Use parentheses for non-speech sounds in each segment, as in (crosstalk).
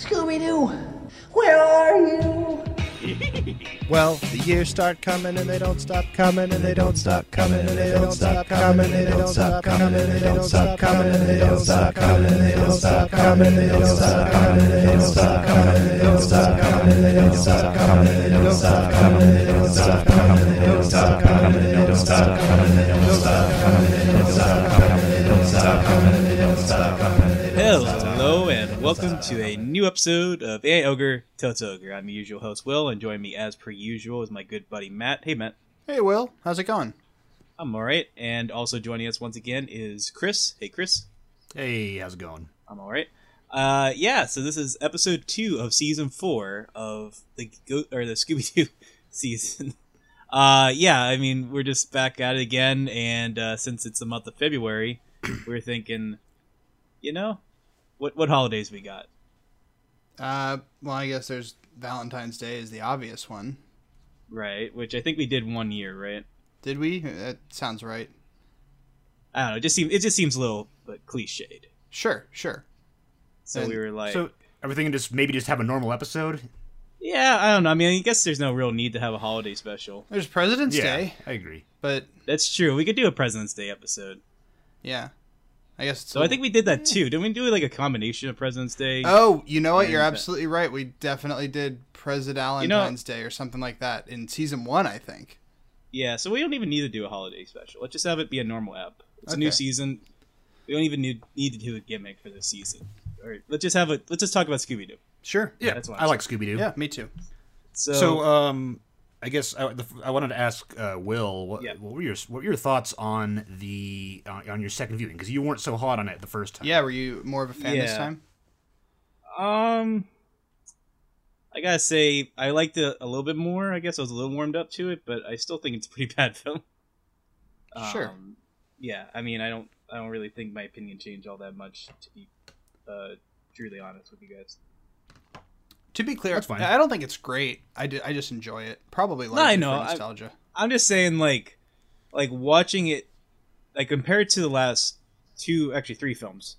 Scooby Doo, where are you? Well, the years start coming and they don't stop coming and they don't stop coming and they don't stop coming and they don't stop coming and they don't stop coming and they don't stop coming and they don't stop coming and they don't stop coming and they don't stop coming and they don't stop coming and they don't stop coming and they don't stop coming and they don't stop coming and they don't stop coming and they don't stop coming and they don't stop coming and they don't stop coming and they don't stop coming and they don't stop coming stop Hello and welcome to a new episode of AI Ogre Tells Ogre. I'm your usual host Will, and joining me as per usual is my good buddy Matt. Hey Matt, Hey, Will. How's it going? I'm alright. And also joining us once again is Chris. Hey Chris, Hey, how's it going? I'm alright. Uh, yeah, so this is episode two of season four of the Go- or the Scooby Doo (laughs) season. Uh, yeah, I mean we're just back at it again, and uh, since it's the month of February, we're thinking, you know, what what holidays we got? Uh, well, I guess there's Valentine's Day is the obvious one. Right, which I think we did one year, right? Did we? That sounds right. I don't know. It just seems it just seems a little but cliched. Sure, sure. So And we were like, so everything can just maybe just have a normal episode. yeah, I don't know. I mean, I guess there's no real need to have a holiday special. There's President's yeah, Day, I agree. but That's true. We could do a President's Day episode. yeah, I guess. It's So I think we did that too. Didn't we do like a combination of President's Day? Oh, you know what? You're And- absolutely right. We definitely did President You know- Day or something like that in season one, I think. Yeah. So we don't even need to do a holiday special. Let's just have it be a normal app. It's a new season. We don't even need need to do a gimmick for this season. All right. Let's just have a. Let's just talk about Scooby Doo. Sure. Yeah, that's what I I'm like Scooby Doo. Yeah, me too. So, So, um, I guess I, the, I wanted to ask uh, Will, what, Yeah. what were your what were your thoughts on the uh, on your second viewing? Because you weren't so hot on it the first time. Yeah, were you more of a fan this time? Um, I gotta say, I liked it a little bit more. I guess I was a little warmed up to it, but I still think it's a pretty (laughs) bad film. Sure. Um, yeah, I mean, I don't, I don't really think my opinion changed all that much. To be, uh, truly honest with you guys. To be clear, That's fine. I don't think it's great. I, di- I just enjoy it. Probably like I know, for I- nostalgia. I'm just saying, like, like watching it, like compared to the last two, actually three films.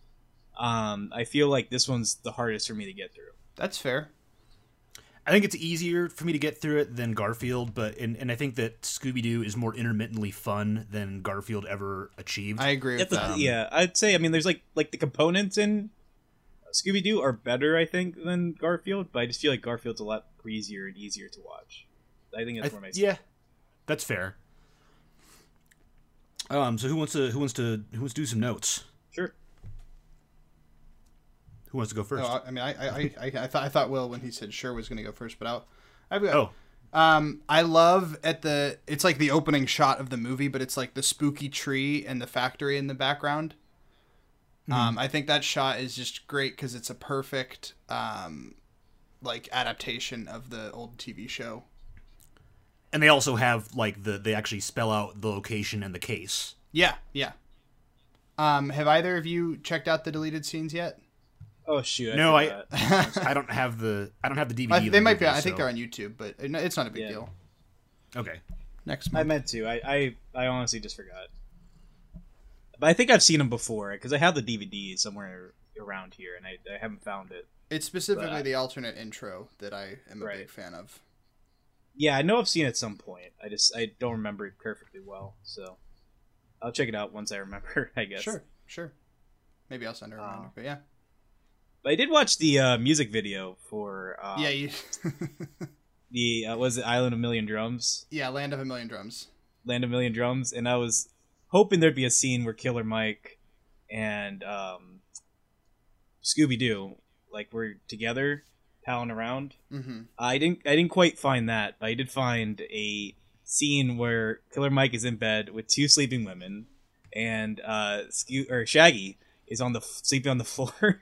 Um, I feel like this one's the hardest for me to get through. That's fair. I think it's easier for me to get through it than Garfield, but and, and I think that Scooby Doo is more intermittently fun than Garfield ever achieved. I agree with It's a- that. yeah, I'd say. I mean, there's like like the components in Scooby Doo are better, I think, than Garfield. But I just feel like Garfield's a lot breezier and easier to watch. I think that's th- where my yeah, that's fair. Um, so who wants to who wants to who wants to do some notes? sure. Who wants to go first? No, I I mean, I, I, I, I, I thought, I thought Will when he said sure was going to go first, but I'll, I've got. oh, Um, I love at the. It's like the opening shot of the movie, but it's like the spooky tree and the factory in the background. Um, I think that shot is just great because it's a perfect, um, like adaptation of the old TV show. and they also have like the they actually spell out the location and the case. Yeah, yeah. Um, have either of you checked out the deleted scenes yet? Oh shoot! I No, I- (laughs) I don't have the I don't have the DVD. I- they might be. movie, I think they're on YouTube, but it's not a big Yeah. deal. Okay. Next I meant to. I, I I honestly just forgot. But I think I've seen them before because I have the DVD somewhere around here, and I, I haven't found it. It's specifically But- the alternate intro that I am a Right. big fan of. Yeah, I know I've seen it at some point. I just I don't remember it perfectly well, so I'll check it out once I remember. (laughs) I guess. Sure, sure. Maybe I'll send her a reminder, Oh. but yeah, But I did watch the uh, music video for um, yeah, you, (laughs) the uh, was it Island of Million Drums, yeah. Land of a Million Drums. Land of a Million Drums, and I was hoping there'd be a scene where Killer Mike and um, Scooby Doo like were together, palling around. Mm-hmm. I didn't I didn't quite find that, but I did find a scene where Killer Mike is in bed with two sleeping women, and uh, Sco- or Shaggy is on the sleeping on the (laughs) floor,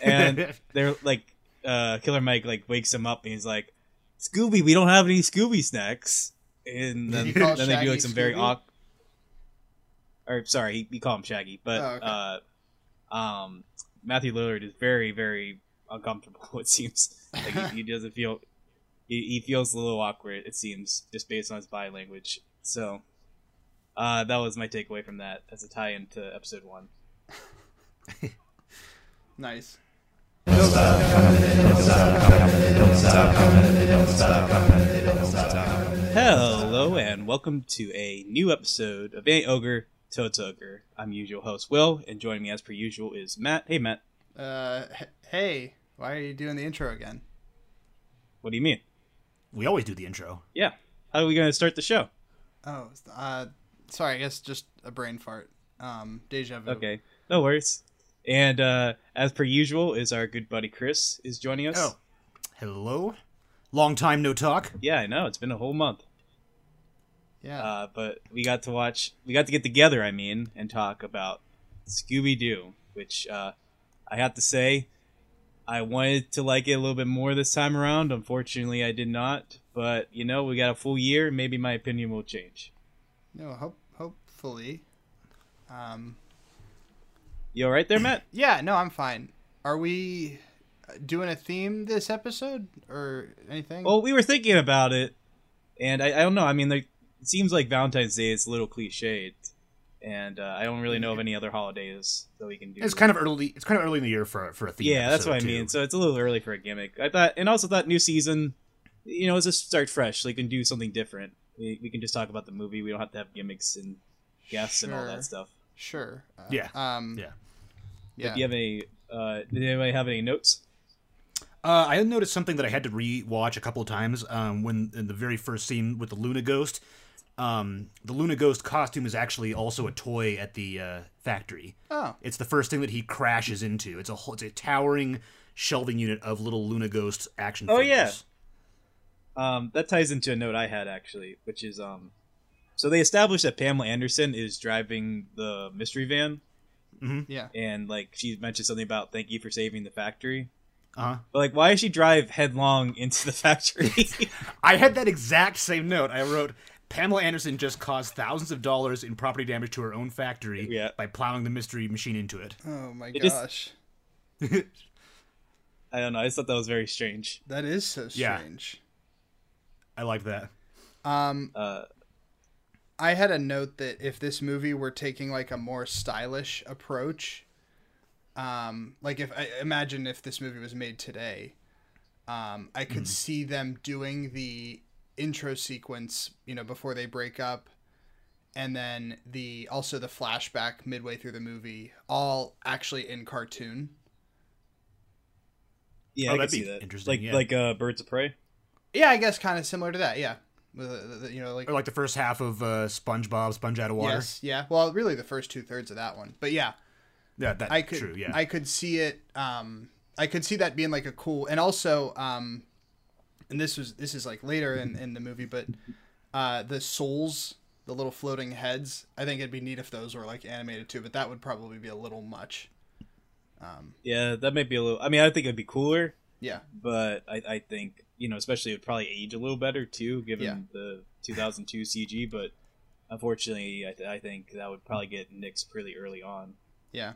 and (laughs) they're like uh, Killer Mike like wakes him up and he's like, Scooby, we don't have any Scooby snacks, and then, then they do like some very awkward. Or sorry, he, he call him Shaggy, but Oh, okay. uh, um, Matthew Lillard is very very uncomfortable. (laughs) It seems like he, he doesn't feel he, he feels a little awkward. It seems just based on his body language. So uh, that was my takeaway from that as a tie-in to episode one. (laughs) Nice. Hello and welcome to a new episode of A Ogre Toad's Ogre. I'm usual host Will, and joining me as per usual is Matt. Hey Matt, Uh, hey, why are you doing the intro again? what do you mean? We always do the intro. Yeah, how are we gonna start the show? Oh, uh, sorry, I guess just a brain fart. Um, deja vu. Okay, no worries. And uh, as per usual, is our good buddy Chris is joining us. Oh, hello. Long time no talk. yeah, I know it's been a whole month. Yeah. Uh, but we got to watch, we got to get together, I mean, and talk about Scooby Doo, which uh, I have to say, I wanted to like it a little bit more this time around. Unfortunately, I did not. But you know, we got a full year. Maybe my opinion will change. no, hope hopefully. Um, You all right there, Matt? (clears throat) yeah, no, I'm fine. Are we uh, doing a theme this episode or anything? well, we were thinking about it, and I, I don't know. I mean, like, it seems like Valentine's Day is a little cliched, and uh, I don't really know of any other holidays that we can do. It's kind of early. It's kind of early in the year for for a theme. Yeah, that's what I mean. So it's a little early for a gimmick. I thought, and also thought new season, you know, let's just start fresh. So you can do something different. We, we can just talk about the movie. We don't have to have gimmicks and guests and all that stuff. sure. Uh, Yeah. Um, yeah. yeah. Do you have any? Uh, did anybody have any notes? Uh, I noticed something that I had to re-watch a couple of times. Um, when in the very first scene with the Luna Ghost, um, the Luna Ghost costume is actually also a toy at the uh, factory. Oh, It's the first thing that he crashes into. It's a whole, it's a towering shelving unit of little Luna Ghost action. Oh, figures. Um, that ties into a note I had actually, which is um, so they established that Pamela Anderson is driving the mystery van, yeah. and like she mentioned something about thank you for saving the factory. Uh-huh. But like, why does she drive headlong into the (laughs) factory? (laughs) I had that exact same note. I wrote Pamela Anderson just caused thousands of dollars in property damage to her own factory Yeah. by plowing the mystery machine into it. Oh my It just- gosh, (laughs) I don't know. I just thought that was very strange. that is so Yeah. strange. I like that. Um, Uh, I had a note that if this movie were taking like a more stylish approach, um, like if I imagine if this movie was made today, um, I could see them doing the intro sequence, you know, before they break up, and then the also the flashback midway through the movie, all actually in cartoon. yeah, Oh, I can that'd see be that. interesting, Like yeah. like uh, Birds of Prey. Yeah, I guess kind of similar to that. Yeah, With, uh, the- you know, like Or like the first half of uh, SpongeBob, Sponge Out of Water. yes, yeah. Well, really, the first two thirds of that one, but yeah. Yeah, that's I could true. Yeah. I could see it um I could see that being like a cool and also um and this was this is like later in, in the movie but uh the souls the little floating heads I think it'd be neat if those were like animated too but that would probably be a little much um Yeah, that might be a little. I mean, I think it'd be cooler, yeah but I, I think you know, especially it would probably age a little better too, given Yeah. the 2002 CG. But unfortunately, I, th- I think that would probably get nixed pretty early on. yeah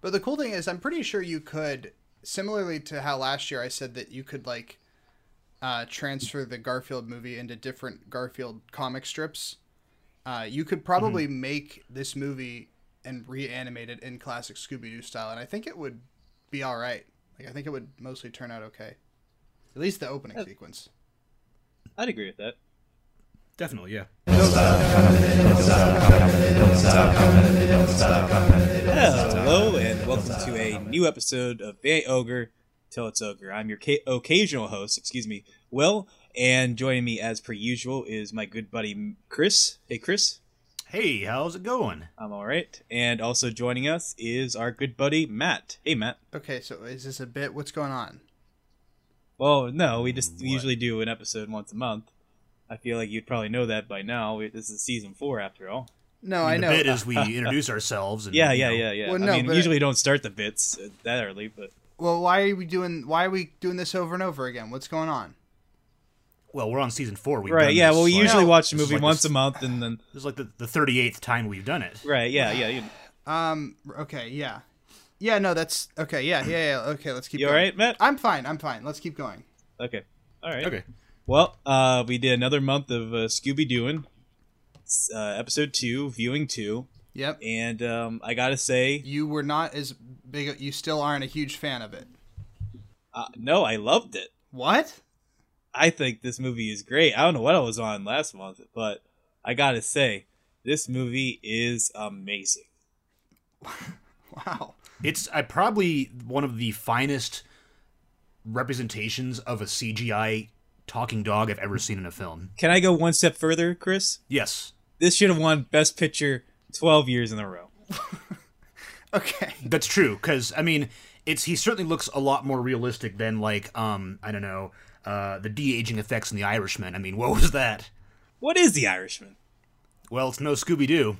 but the cool thing is I'm pretty sure you could similarly to how last year I said that you could like uh, transfer the Garfield movie into different Garfield comic strips. Uh, you could probably make this movie and reanimate it in classic Scooby Doo style, and I think it would be all right. Like I think it would mostly turn out okay. At least the opening sequence. I'd agree with that. Definitely, yeah. Hello and welcome to a new episode of Bay Ogre Till It's Ogre. I'm your ca- occasional host, excuse me, Will, and joining me as per usual is my good buddy Chris. Hey, Chris. Hey, how's it going? I'm all right. And also joining us is our good buddy Matt. Hey, Matt. Okay, so is this a bit? What's going on? Well, no, we just we What? usually do an episode once a month. I feel like you'd probably know that by now. This is season four, after all. No, I I mean, know. the bit is we introduce ourselves. And, Yeah, you yeah, know, yeah, yeah. Well, I mean, but- usually we don't start the bits that early, but well, why are we doing? Why are we doing this over and over again? What's going on? Well, we're on season four. We've right, yeah. this, Well, we like- usually No. watch the movie like once this- a month, and then This is like the, the 38th time we've done it. right, yeah, yeah. You, Um. Okay. Yeah. Yeah. No. That's okay. Yeah. Yeah. Yeah. Okay. Let's keep. you all going. right, Matt? I'm fine. I'm fine. Let's keep going. Okay, all right. Okay. Well, uh, we did another month of uh, Scooby Dooing, uh, episode two, viewing two, Yep. and um, I gotta say, You were not as big. You still aren't a huge fan of it. Uh, no, I loved it. What? I think this movie is great. I don't know what I was on last month, but I gotta say, this movie is amazing. (laughs) Wow. It's I probably one of the finest representations of a CGI talking dog I've ever seen in a film. Can I go one step further, Chris? Yes, This should have won Best Picture 12 years in a row. (laughs) Okay. that's true. Because I mean, it's he certainly looks a lot more realistic than like um I don't know uh the de aging effects in The Irishman. I mean, what was that? What is The Irishman? Well, it's no Scooby Doo.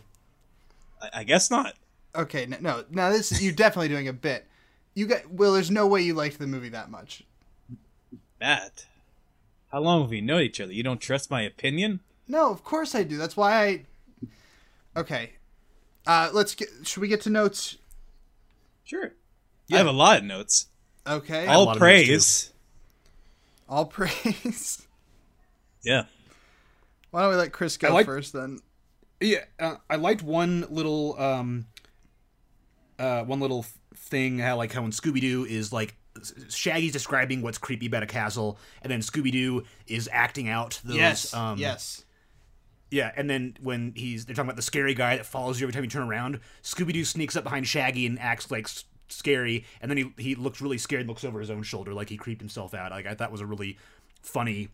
I, I guess not. Okay. n- No. Now this you're definitely doing a bit. You got. Well, there's no way you liked the movie that much. That. how long have we known each other? You don't trust my opinion? No, of course I do. That's why I. Okay. Uh, let's get. Should we get to notes? Sure. I have a lot of notes. Okay. All praise. All praise. Yeah. Why don't we let Chris go I like- first then? Yeah, uh, I liked one little um uh one little thing how like how when Scooby Doo is like S- Shaggy's describing what's creepy about a castle, and then Scooby Doo is acting out those. yes. um, yes. Yeah, and then when he's they're talking about the scary guy that follows you every time you turn around, Scooby Doo sneaks up behind Shaggy and acts like s- scary, and then he he looks really scared and looks over his own shoulder like he creeped himself out. Like I thought was a really funny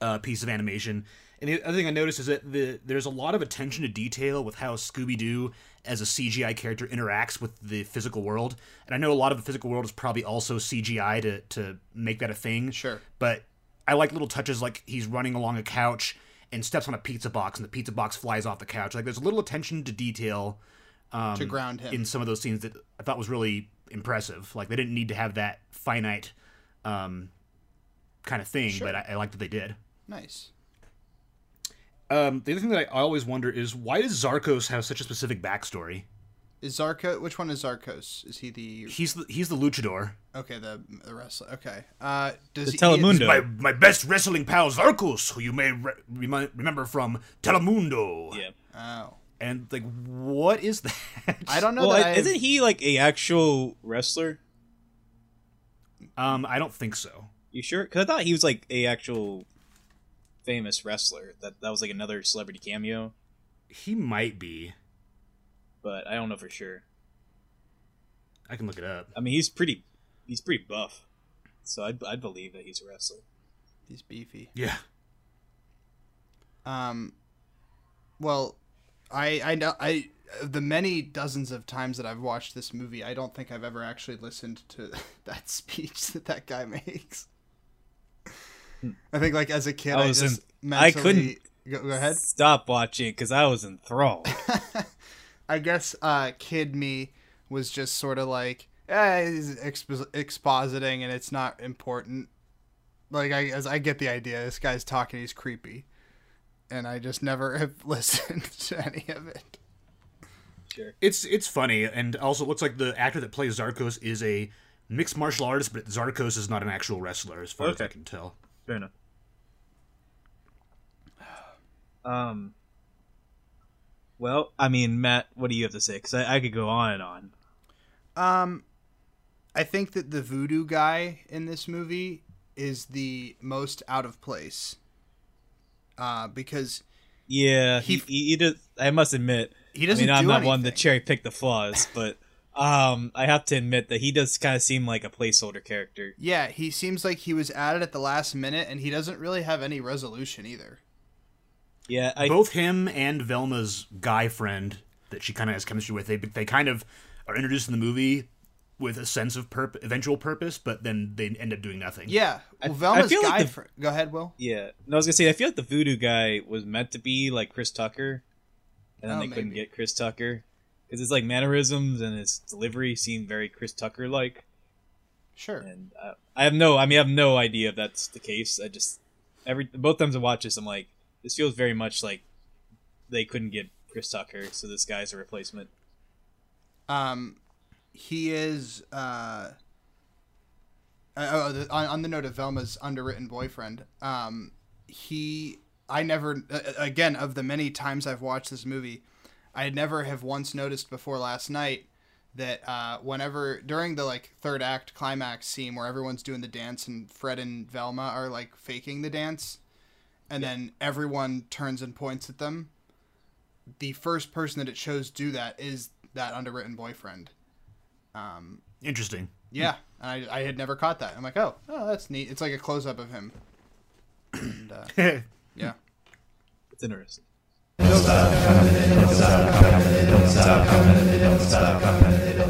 uh, piece of animation. And the other thing I noticed is that the there's a lot of attention to detail with how Scooby Doo as a CGI character interacts with the physical world. And I know a lot of the physical world is probably also CGI to to make that a thing. Sure. But I like little touches like he's running along a couch and steps on a pizza box and the pizza box flies off the couch. Like there's a little attention to detail um, To ground him. in some of those scenes that I thought was really impressive. Like they didn't need to have that finite um, kind of thing, Sure. but I, I like that they did. Nice. Um, the other thing that I always wonder is why does Zarkos have such a specific backstory? Is Zarko? Which one is Zarkos? Is he the? He's the, he's the luchador. Okay, the the wrestler. Okay. Uh, does The he? Telemundo. My, my best wrestling pal Zarkos, who you may re- remember from Telemundo. Yeah. Oh, And like, what is that? I don't know Well, that. I, isn't he like a actual wrestler? Um, I don't think so. You sure? Because I thought he was like a actual famous wrestler. That that was like another celebrity cameo, He might be. but I don't know for sure. I can look it up. I mean, he's pretty, he's pretty buff, so I'd, I'd believe that he's a wrestler. He's beefy. Yeah. Um, well, I I know I the many dozens of times that I've watched this movie, I don't think I've ever actually listened to (laughs) that speech that that guy makes. I think like as a kid, I I, was just in- I mentally go, go ahead. Stop watching because I was enthralled. (laughs) I guess uh, kid me was just sort of like, eh, he's expo- expositing and it's not important. Like I as I get the idea. This guy's talking. He's creepy, and I just never (laughs) have listened (laughs) to any of it. sure. It's it's funny, and also it looks like the actor that plays Zarkos is a mixed martial artist, but Zarkos is not an actual wrestler, as far as I can tell. Fair enough. Um. Well, I mean, Matt, what do you have to say? Because I, I could go on and on. Um, I think that the voodoo guy in this movie is the most out of place. Uh, because Yeah, he He- he, he did. I must admit, he doesn't. I mean, I'm do not one to cherry pick the flaws, but um, I have to admit that he does kind of seem like a placeholder character. Yeah, he seems like he was added at the last minute, and he doesn't really have any resolution either. Yeah, I Both him and Velma's guy friend that she kind of has chemistry with, they they kind of are introduced in the movie with a sense of purp- eventual purpose, but then they end up doing nothing. Yeah, I- well, I Velma's feel like guy. the- fr- Go ahead, Will. yeah. No, I was gonna say I feel like the voodoo guy was meant to be like Chris Tucker, and then Oh, they couldn't get Chris Tucker because his like mannerisms and his delivery seemed very Chris Tucker like. Sure. And uh, I have no, I mean, I have no idea if that's the case. I just every both times I watch this, I'm like, this feels very much like they couldn't get Chris Tucker, so this guy's a replacement. Um, he is. Uh, uh, oh, the, on, on the note of Velma's underwritten boyfriend, um, he. I never. Uh, again, of the many times I've watched this movie, I never have once noticed before last night that uh, whenever during the like third act climax scene where everyone's doing the dance and Fred and Velma are like faking the dance, and then everyone turns and points at them. The first person that it shows do that is that underwritten boyfriend. Um, Interesting. yeah, and I, I had never caught that. I'm like, oh, oh, that's neat. It's like a close up of him. and, uh, (laughs) yeah. It's interesting.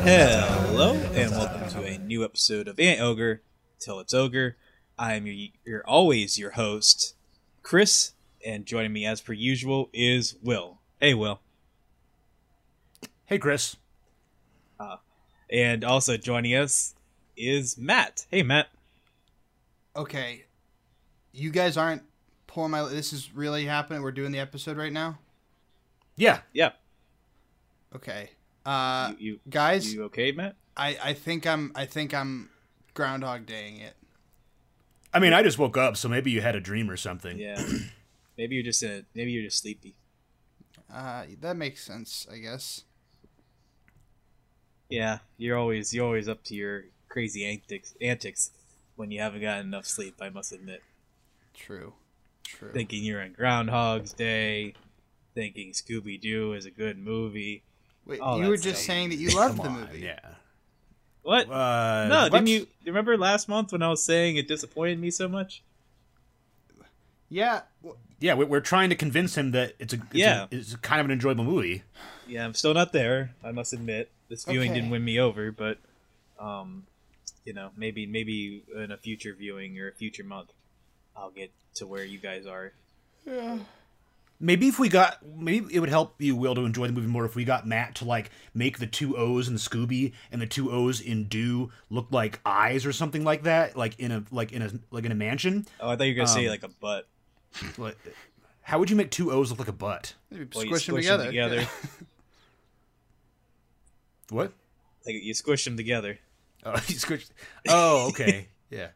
Hello, and welcome to a new episode of Ant Ogre Till It's Ogre. I'm your, your always your host, Chris, and joining me as per usual is Will. Hey, Will. hey, Chris. And also joining us is Matt. Hey, Matt. Okay, you guys aren't pulling my. This is really happening. We're doing the episode right now. Yeah. Yeah. Okay, uh, You, you, guys, you okay, Matt? I I think I'm I think I'm Groundhog Daying it. I mean, I just woke up, so maybe you had a dream or something. Yeah. maybe you're just in a, maybe you're just sleepy. Uh, that makes sense, I guess. Yeah, you're always you're always up to your crazy antics antics when you haven't gotten enough sleep. I must admit, True, true. thinking you're in Groundhog's Day, thinking Scooby Doo is a good movie. Wait, Oh, you were just so- saying that you loved the movie. Yeah. What? Uh, no, what? didn't you remember last month when I was saying it disappointed me so much? Yeah. Yeah, we- we're trying to convince him that it's a it's Yeah. a, it's kind of an enjoyable movie. Yeah, I'm still not there. I must admit, this viewing Okay. didn't win me over, but um, you know, maybe maybe in a future viewing or a future month, I'll get to where you guys are. Yeah. Maybe if we got, maybe it would help you, Will, to enjoy the movie more if we got Matt to like make the two O's in Scooby and the two O's in Do look like eyes or something like that, like in a like in a like in a mansion. Oh, I thought you were gonna say Um, like a butt. Like, how would you make two O's look like a butt? Maybe Well, you squish them squish together. them together. What? like you squish them together. Oh, he squished. Oh, okay. yeah.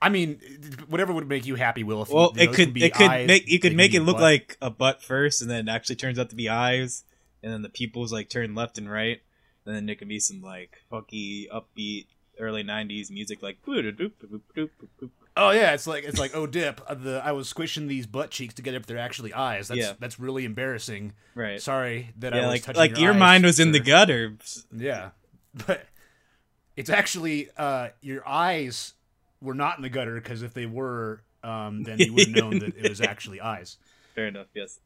I mean, whatever would make you happy, Will. If Well, it could be it could eyes, make you could make it look butt. like a butt first, and then it actually turns out to be eyes, and then the pupils like turn left and right, and then it can be some like funky upbeat early '90s music like. Oh yeah, it's like it's like oh dip. uh, The I was squishing these butt cheeks together, but they're actually eyes. That's Yeah. that's really embarrassing. Right. Sorry that I Yeah, was like touching like your, your eyes, mind was in the gutter. Yeah, but it's actually uh, your eyes were not in the gutter because if they were, um, then you would have known that it was (laughs) actually eyes. Fair enough. Yes.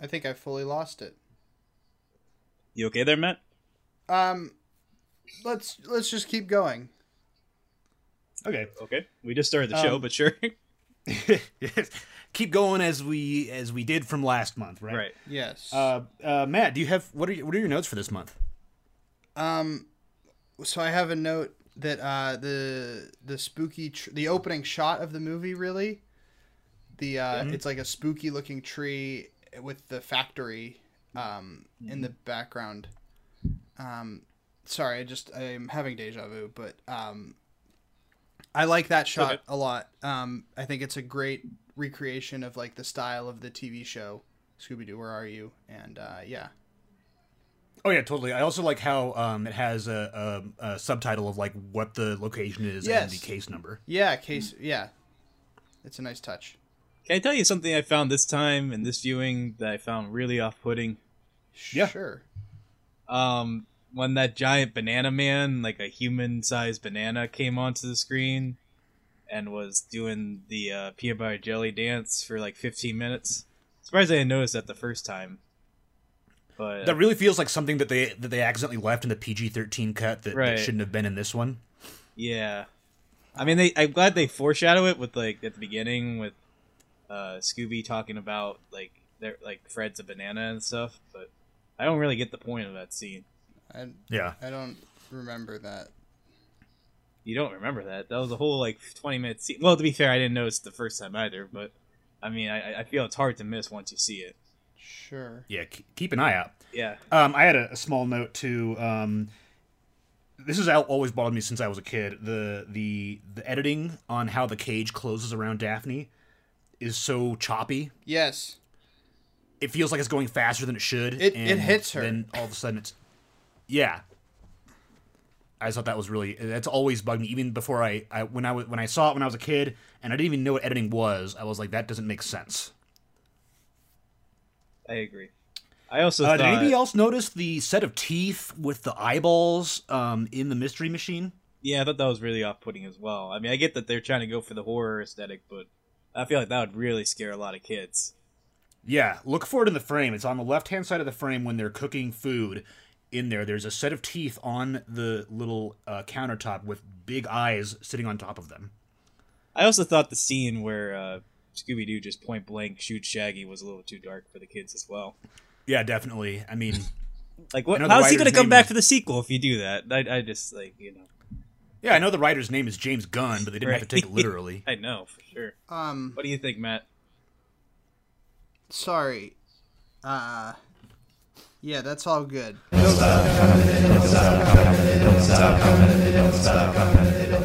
I think I fully lost it. You okay there, Matt? Um, let's let's just keep going. Okay, Okay. We just started the show, Um, but sure. (laughs) (laughs) keep going as we as we did from last month, right? right. Yes. Uh, uh, Matt, do you have what are your, what are your notes for this month? Um, so I have a note that uh, the the spooky tr- the opening shot of the movie really, the uh, it's like a spooky looking tree with the factory um, in the background. Um, sorry, I just I'm having deja vu, but um, I like that shot Okay. a lot. Um, I think it's a great recreation of like the style of the TV show Scooby Doo. Where are you? And uh, yeah. Oh yeah, totally. I also like how um, it has a, a, a subtitle of like what the location is and the case number. Yeah, case. Yeah, it's a nice touch. Can I tell you something I found this time in this viewing that I found really off-putting? Yeah. Sure. um when that giant banana man like a human-sized banana came onto the screen and was doing the uh, peanut butter jelly dance for like 15 minutes. Surprised i didn't notice that the first time. But That really feels like something that they that they accidentally left in the PG thirteen cut that, that shouldn't have been in this one. yeah. I mean they i'm glad they foreshadow it with like at the beginning with uh scooby talking about like their like fred's a banana and stuff but i don't really get the point of that scene I Yeah. I don't remember that. You don't remember that? That was a whole like twenty minute scene. Well, to be fair, I didn't notice the first time either. But I mean, I, I feel it's hard to miss once you see it. Sure. Yeah, keep an eye out. Yeah, Um, I had a, a small note too. Um, this has always bothered me since I was a kid. The the the editing on how the cage closes around Daphne is so choppy. Yes. It feels like it's going faster than it should. It- it hits her. Then all of a sudden it's yeah. I thought that was really that's always bugged me even before I, I when I when I saw it when I was a kid and I didn't even know what editing was. I was like that doesn't make sense. I agree. I also Uh, thought did anybody else notice the set of teeth with the eyeballs um, in the mystery machine? Yeah, I thought that was really off-putting as well. I mean, I get that they're trying to go for the horror aesthetic, but I feel like that would really scare a lot of kids. Yeah, look for it in the frame. It's on the left hand side of the frame when they're cooking food. In there, there's a set of teeth on the little uh, countertop with big eyes sitting on top of them. I also thought the scene where uh, Scooby Doo just point blank shoots Shaggy was a little too dark for the kids as well. Yeah, definitely. I mean, (laughs) Like, what? I How's he going to come back is- for the sequel if you do that? I, I just like you know. yeah, I know the writer's name is James Gunn, but they didn't have to take it (laughs) literally. I know for sure. Um, What do you think, Matt? sorry. Uh, yeah, that's all good.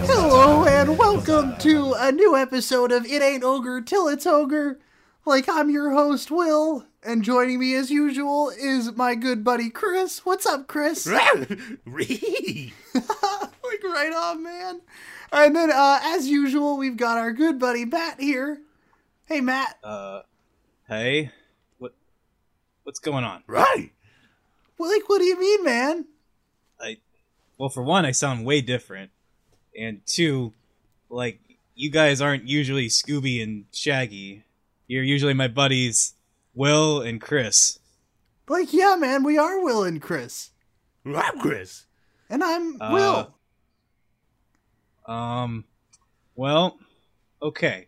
Hello and welcome to a new episode of It Ain't Ogre Till It's Ogre. Like I'm your host Will, and joining me as usual is my good buddy Chris. What's up, Chris? (laughs) Ree. like right on, man. And then, uh, as usual, we've got our good buddy Matt here. Hey, Matt. Uh, hey, what? What's going on? right. Well, like, what do you mean, man? I, well, for one, I sound way different, and two, like you guys aren't usually Scooby and Shaggy. You're usually my buddies, Will and Chris. Like, yeah, man, we are Will and Chris, Right, Chris. and I'm Uh, Will. Um, well, okay,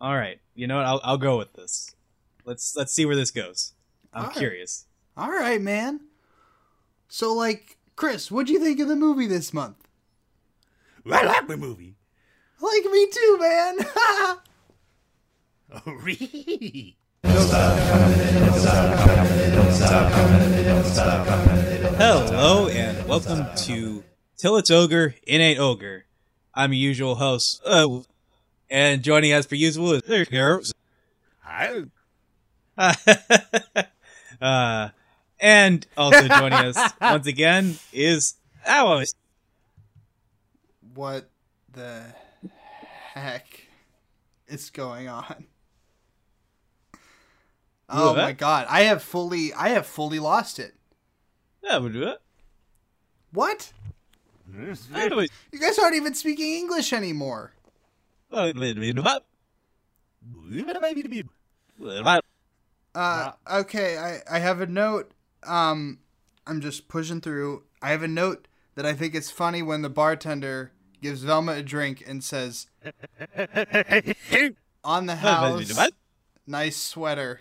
all right. You know what? I'll I'll go with this. Let's let's see where this goes. I'm All right. Curious. All right, man. So, like, Chris, what'd you think of the movie this month? I like the movie. Like me too, man. (laughs) Oh, (laughs) Ree. Hello and welcome to Till It's Ogre, It Ain't Ogre. I'm your usual host, uh, and joining us per usual is Heroes. I, (laughs) uh, and (laughs) also joining us once again is Alice. what the heck is going on? Oh What? my god, I have fully, I have fully lost it. Yeah, we'll do it. What? You guys aren't even speaking English anymore. uh, Uh, okay, I, I have a note. Um, I'm just pushing through. I have a note that I think it's funny when the bartender gives Velma a drink and says, (laughs) "On the house, nice sweater."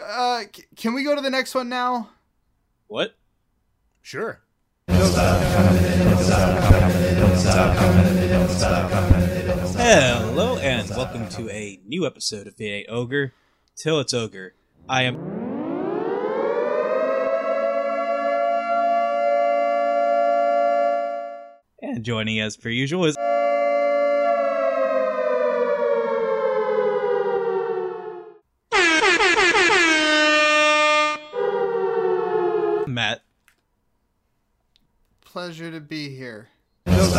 Uh, c- can we go to the next one now? What? sure. Hello and welcome to a new episode of Ain't Ogre Till It's Ogre. I am And joining as per usual is Matt. Pleasure to be here. Hello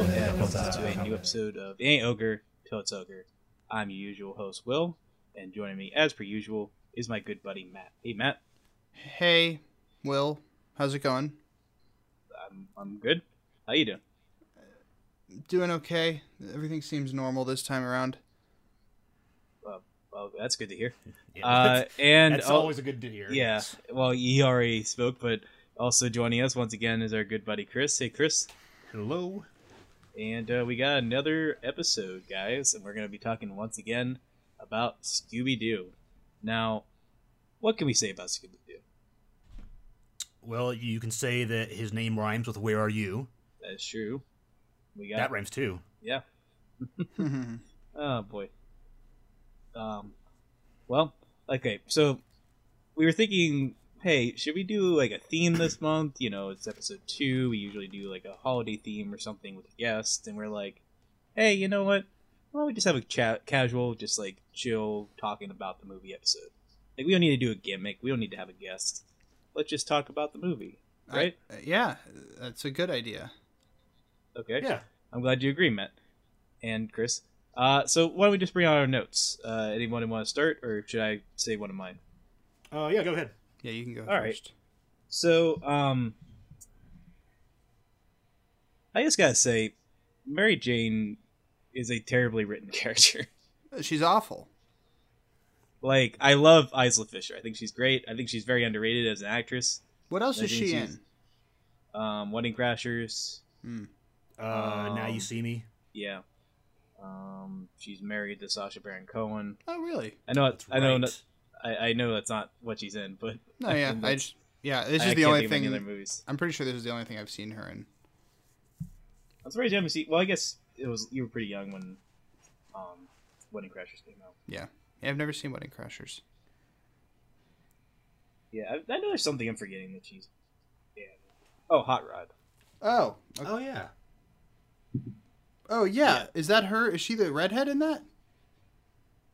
and welcome to a new episode of It Ain't Ogre Till It's Ogre. I'm your usual host Will, and joining me as per usual is my good buddy Matt. Hey Matt, Hey, Will, how's it going? I'm I'm good. How you doing? Doing okay. Everything seems normal this time around. Well, that's good to hear. (laughs) Yeah, Uh, that's, (laughs) and that's al- always a good to hear. yeah, well, he already spoke, but also joining us once again is our good buddy Chris. Hey Chris, Hello. and uh, we got another episode, guys, and we're gonna be talking once again about Scooby Doo. Now, what can we say about Scooby Doo? Well, you can say that his name rhymes with "Where are you?" That's true. We got That rhymes too. Yeah. (laughs) Oh boy. Um. Well, okay. So we were thinking, hey, should we do like a theme this month? You know, it's episode two. We usually do like a holiday theme or something with a guest, and we're like, hey, you know what? Why don't we just have a chat, casual, just like chill talking about the movie episode? Like we don't need to do a gimmick. We don't need to have a guest. Let's just talk about the movie, right? I- yeah, that's a good idea. okay. Yeah. I'm glad you agree, Matt and Chris. Uh, so why don't we just bring on our notes? Uh, anyone want to start, or should I say one of mine? Oh yeah, go ahead. Yeah, you can go All right. first. So, um, I just gotta say, Mary Jane is a terribly written (laughs) character. She's awful. like, I love Isla Fisher. I think she's great. I think she's very underrated as an actress. What else I is she in? Um, Wedding Crashers, Uh, now you Um, see me. yeah. Um, she's married to Sacha Baron Cohen. Oh, really? I know. That's I know. right. I, I know that's not what she's in, but No, yeah. (laughs) I that's- just, yeah, this I is the can't only think of any thing. other movies. I'm pretty sure this is the only thing I've seen her in. I'm surprised you haven't seen. Well, I guess it was you were pretty young when um, Wedding Crashers came out. Yeah, I've never seen Wedding Crashers. Yeah, I, I know there's something I'm forgetting that she's. Yeah. Oh, Hot Rod. Oh, okay. Oh yeah. Oh yeah. Is that her? Is she the redhead in that?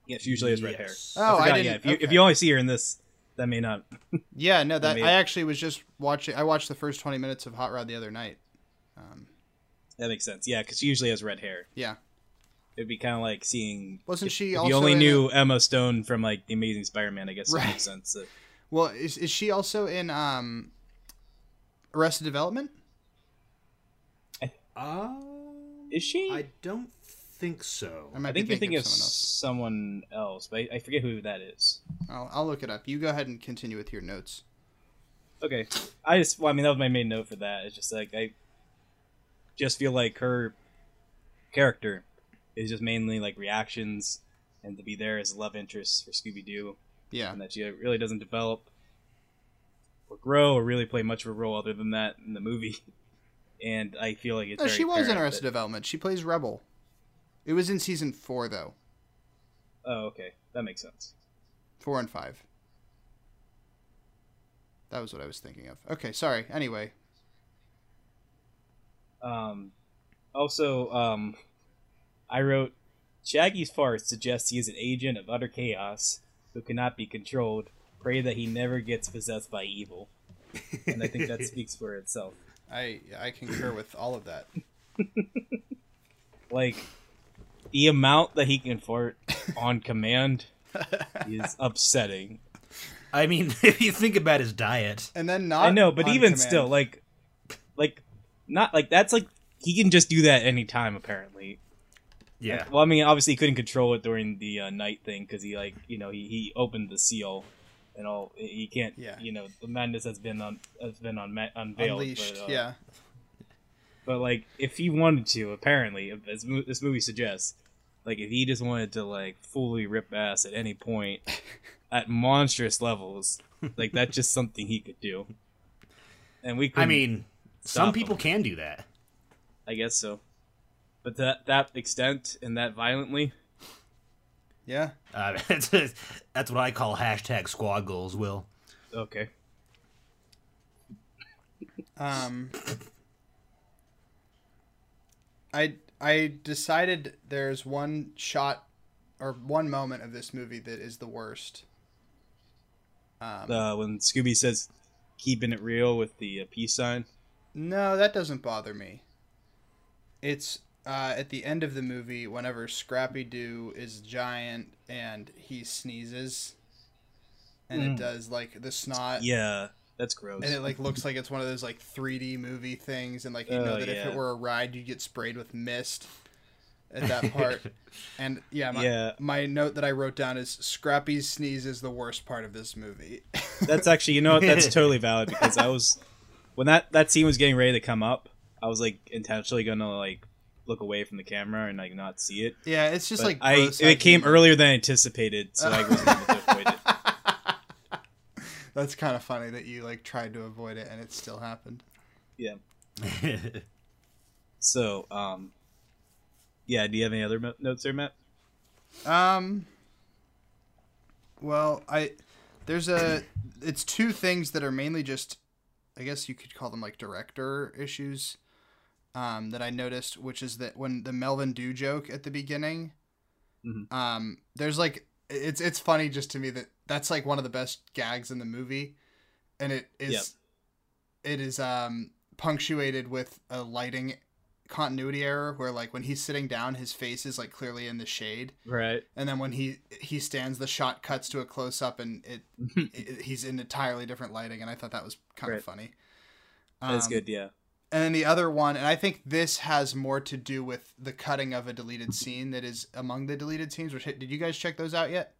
Yeah, she usually has red hair. Oh, I forgot, didn't. Yeah, if you if you only see her in this, that may not. (laughs) Yeah, no, that mean- I actually was just watching. I watched the first 20 minutes of Hot Rod the other night. Um, That makes sense. Yeah, because she usually has red hair. yeah, It'd be kind of like seeing. Wasn't if, she if also you only in knew Emma Stone from like the Amazing Spider-Man? I guess Right. that makes sense. Uh, well, is is she also in um, Arrested Development? Um, Is she? I don't think so. I might I think be you're thinking of of someone else. someone else, but I, I forget who that is. I'll, I'll look it up. You go ahead and continue with your notes. Okay, I just well, I mean that was my main note for that. It's just like I just feel like her character is just mainly like reactions and to be there as a love interest for Scooby Doo, Yeah, and that she really doesn't develop or grow or really play much of a role other than that in the movie. (laughs) And I feel like it's no, she was in Arrested Development. She plays Rebel. It was in season four though, Oh, okay, that makes sense. four and five. That was what I was thinking of. Okay, sorry. Anyway, Um, also, um, I wrote Shaggy's fart suggests he is an agent of utter chaos who cannot be controlled. Pray that he never gets possessed by evil. And I think that (laughs) speaks for itself. I I concur with all of that. Like the amount that he can fart on command is (laughs) upsetting. I mean, (laughs) if you think about his diet, And then not. I know, but on even command. still, like, like not like that's like he can just do that anytime apparently. yeah. Well, I mean, obviously he couldn't control it during the uh, night thing because he like you know he, he opened the seal and all. He can't. Yeah. You know the madness has been on has been on unveiled. unleashed. But, uh, yeah. But like, if he wanted to, apparently, as mo- this movie suggests, like if he just wanted to like fully rip ass at any point (laughs) at monstrous levels, like that's just something he could do. And we. I couldn't- mean, some people him. can do that. I guess so. But that that extent and that violently, Yeah. Uh, (laughs) that's, that's what I call hashtag squad goals. Will okay. Um. I I decided there's one shot or one moment of this movie that is the worst. Um, uh, when Scooby says keeping it real with the uh, peace sign. No, that doesn't bother me. It's uh, at the end of the movie whenever Scrappy Doo is giant and he sneezes, and it Mm. does like the snot. Yeah, that's gross. And it like looks like it's one of those like 3D movie things, and like you know Oh, that if it were a ride, you'd get sprayed with mist at that (laughs) part. and yeah, my, Yeah. my note that I wrote down is Scrappy's sneeze is the worst part of this movie. (laughs) that's actually, you know what? That's (laughs) totally valid because I was when that that scene was getting ready to come up, I was like intentionally gonna like look away from the camera and like not see it. yeah, it's just But like I gross it came earlier than I anticipated, so I was able to avoid it. (laughs) That's kind of funny that you like tried to avoid it and it still happened. Yeah. (laughs) So, um, yeah. Do you have any other mo- notes there, Matt? Um. Well, I there's a it's two things that are mainly just I guess you could call them like director issues. Um, that I noticed, which is that when the Melvin Dew joke at the beginning, Mhm. um, there's like it's it's funny just to me that that's like one of the best gags in the movie, and it is it is um punctuated with a lighting continuity error where like when he's sitting down his face is like clearly in the shade Right. and then when he he stands the shot cuts to a close up and it, (laughs) it he's in entirely different lighting and i thought that was kind Right. of funny That's Um, good. Yeah. And then the other one and i think this has more to do with the cutting of a deleted scene that is among the deleted scenes which did you guys check those out yet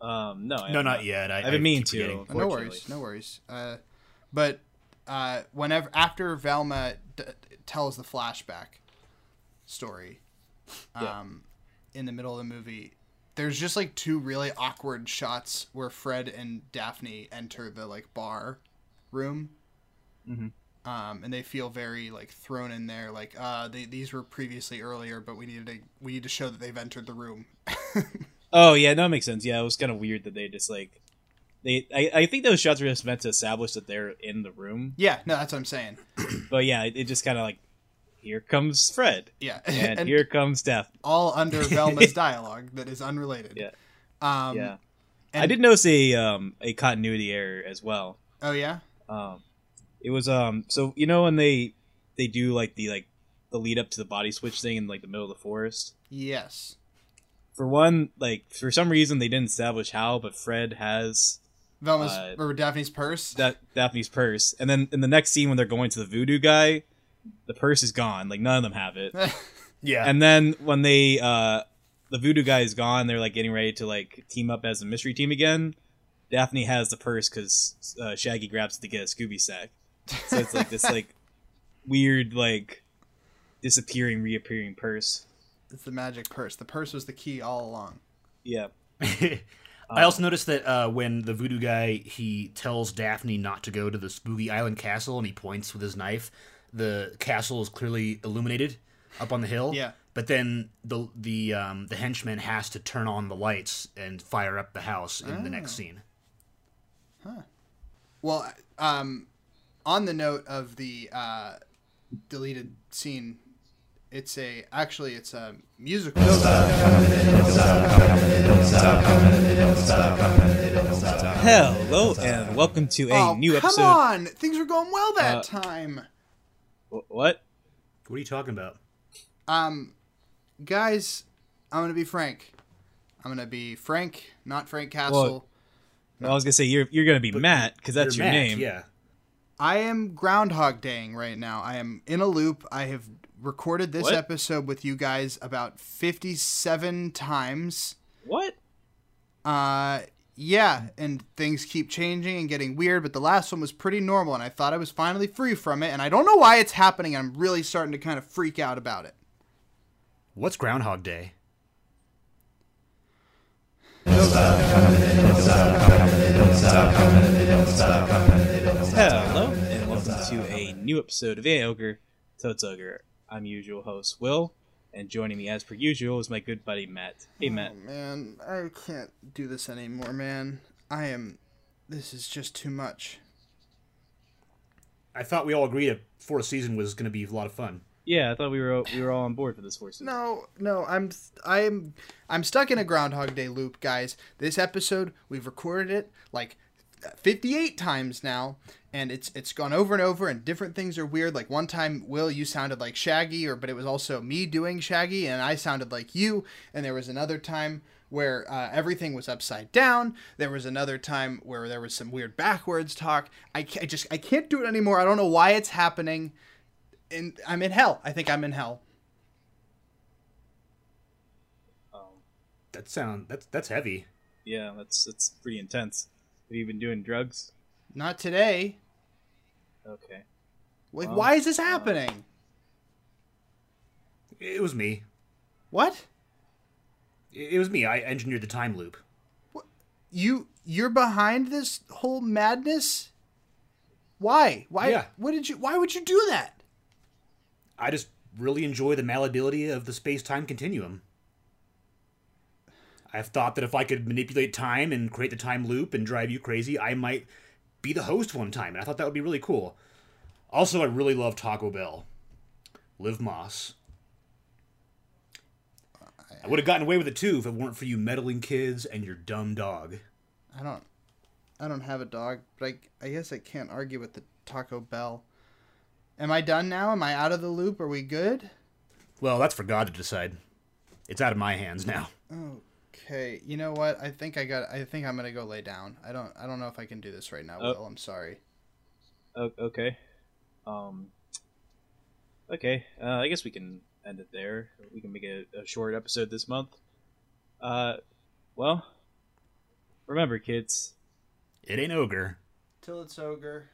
Um. No. I No, not yet. I, I haven't mean to. no worries no worries uh, but uh, whenever after velma d- tells the flashback story Yeah. um, in the middle of the movie there's just like two really awkward shots where fred and daphne enter the like bar room Mhm. Um, and they feel very like thrown in there like uh, they, these were previously earlier but we needed to we need to show that they've entered the room (laughs) Oh yeah, no, that makes sense. Yeah, it was kind of weird that they just like they. I, I think those shots were just meant to establish that they're in the room. yeah no that's what i'm saying (clears throat) But yeah, it, it just kind of like here comes Fred yeah (laughs) and, And here comes Daph. all under (laughs) velma's dialogue that is unrelated Yeah. um, yeah, I did notice a um a continuity error as well. oh yeah Um, it was um so you know when they they do like the like the lead up to the body switch thing in like the middle of the forest. yes For one, like for some reason they didn't establish how, but Fred has velma's Uh, or daphne's purse that Daphne's purse, and then in the next scene when they're going to the voodoo guy, the purse is gone. Like none of them have it. (laughs) Yeah. and then when they uh the voodoo guy is gone, they're like getting ready to like team up as a mystery team again. Daphne has the purse because uh, Shaggy grabs it to get a Scooby sack. So it's like this like weird like disappearing, reappearing purse. it's the magic purse the purse was the key all along Yeah, (laughs) I also noticed that uh, when the voodoo guy he tells Daphne not to go to the Spooky Island castle and he points with his knife, the castle is clearly illuminated up on the hill. Yeah. But then the the um, the henchman has to turn on the lights and fire up the house in the next scene. Huh. Well um on the note of the uh deleted scene it's a actually it's a musical hello and welcome to a oh new come episode. Come on things were going well that Uh, time What? What are you talking about? um guys i'm gonna be frank i'm gonna be frank not frank castle Well, I was gonna say you're you're gonna be Matt because that's your Matt, name. Yeah. I am Groundhog Daying right now. I am in a loop. I have recorded this What? episode with you guys about 57 times. What? Uh, yeah, and things keep changing and getting weird, but the last one was pretty normal, and I thought I was finally free from it, and I don't know why it's happening. I'm really starting to kind of freak out about it. What's Groundhog Day? Hello and welcome to a new episode of A Ogre Totes Ogre. I'm your usual host Will, and joining me as per usual is my good buddy Matt. Hey Matt. Oh, man, I can't do this anymore, man. I am. This is just too much. I thought we all agreed a fourth season was going to be a lot of fun. Yeah, I thought we were we were all on board for this fourth Season. No, no, I'm I'm I'm stuck in a Groundhog Day loop, guys. This episode we've recorded it like 58 times now, and it's it's gone over and over, and different things are weird. Like one time, Will, you sounded like Shaggy, or but it was also me doing Shaggy, and I sounded like you. And there was another time where uh, everything was upside down. There was another time where there was some weird backwards talk. I, ca- I just I can't do it anymore. I don't know why it's happening. And I'm in hell. I think I'm in hell. Um, That sound that's that's heavy. yeah, that's that's pretty intense. Have you been doing drugs? Not today. Okay. Like, Well, why is this uh, happening? It was me. What? It it was me. I engineered the time loop. What? You you're behind this whole madness? Why? Why? Yeah. What did you? Why would you do that? I just really enjoy the malleability of the space time continuum. I've thought that if I could manipulate time and create the time loop and drive you crazy, I might be the host one time, and I thought that would be really cool. Also, I really love Taco Bell. Live Más. I would have gotten away with it too if it weren't for you meddling kids and your dumb dog. I don't I don't have a dog, but I I guess I can't argue with the Taco Bell. Am I done now? Am I out of the loop? Are we good? Well, that's for God to decide. It's out of my hands now. Oh, Okay. You know what? I think I got I think I'm going to go lay down. I don't I don't know if I can do this right now, Oh. Will. I'm sorry. O- okay. Um. Okay. Uh, I guess we can end it there. We can make a, a short episode this month. Uh, well, remember, kids. It ain't ogre. Till it's ogre.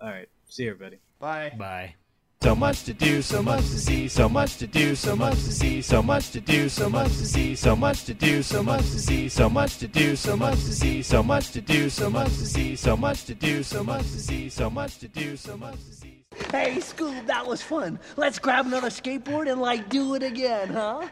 All right. See you, everybody. Bye. Bye. So much to do, so much to see, so much to do, so much to see, so much to do, so much to see, so much to do, so much to see, so much to do, so much to see, so much to do, so much to see, so much to do, so much to see, so much to do, so much to see. Hey, Scoob, that was fun. Let's grab another skateboard and, like, do it again, huh?